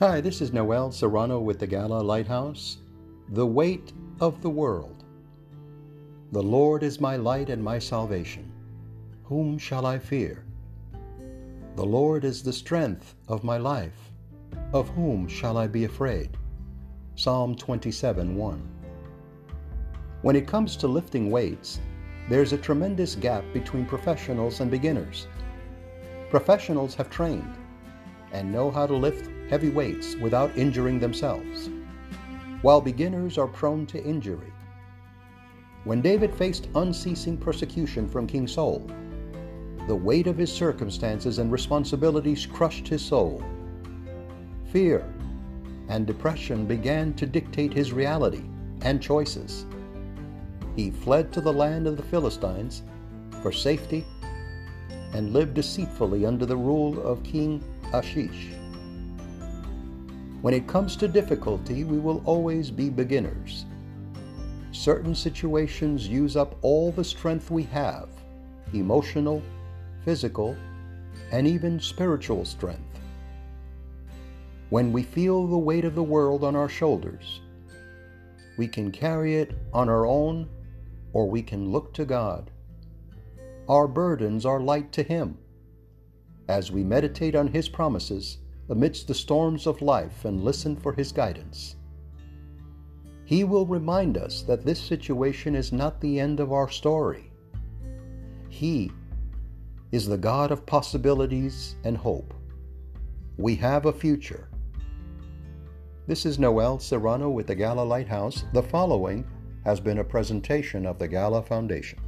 Hi, this is Noel Serrano with the Gala Lighthouse. The weight of the world. The Lord is my light and my salvation. Whom shall I fear? The Lord is the strength of my life. Of whom shall I be afraid? Psalm 27 1. When it comes to lifting weights, there's a tremendous gap between professionals and beginners. Professionals have trained and know how to lift heavy weights without injuring themselves, while beginners are prone to injury. When David faced unceasing persecution from King Saul, the weight of his circumstances and responsibilities crushed his soul. Fear and depression began to dictate his reality and choices. He fled to the land of the Philistines for safety and lived deceitfully under the rule of King Achish. When it comes to difficulty, we will always be beginners. Certain situations use up all the strength we have emotional, physical, and even spiritual strength. When we feel the weight of the world on our shoulders, we can carry it on our own or we can look to God. Our burdens are light to Him. As we meditate on His promises, amidst the storms of life and listen for His guidance. He will remind us that this situation is not the end of our story. He is the God of possibilities and hope. We have a future. This is Noel Serrano with the Gala Lighthouse. The following has been a presentation of the Gala Foundation.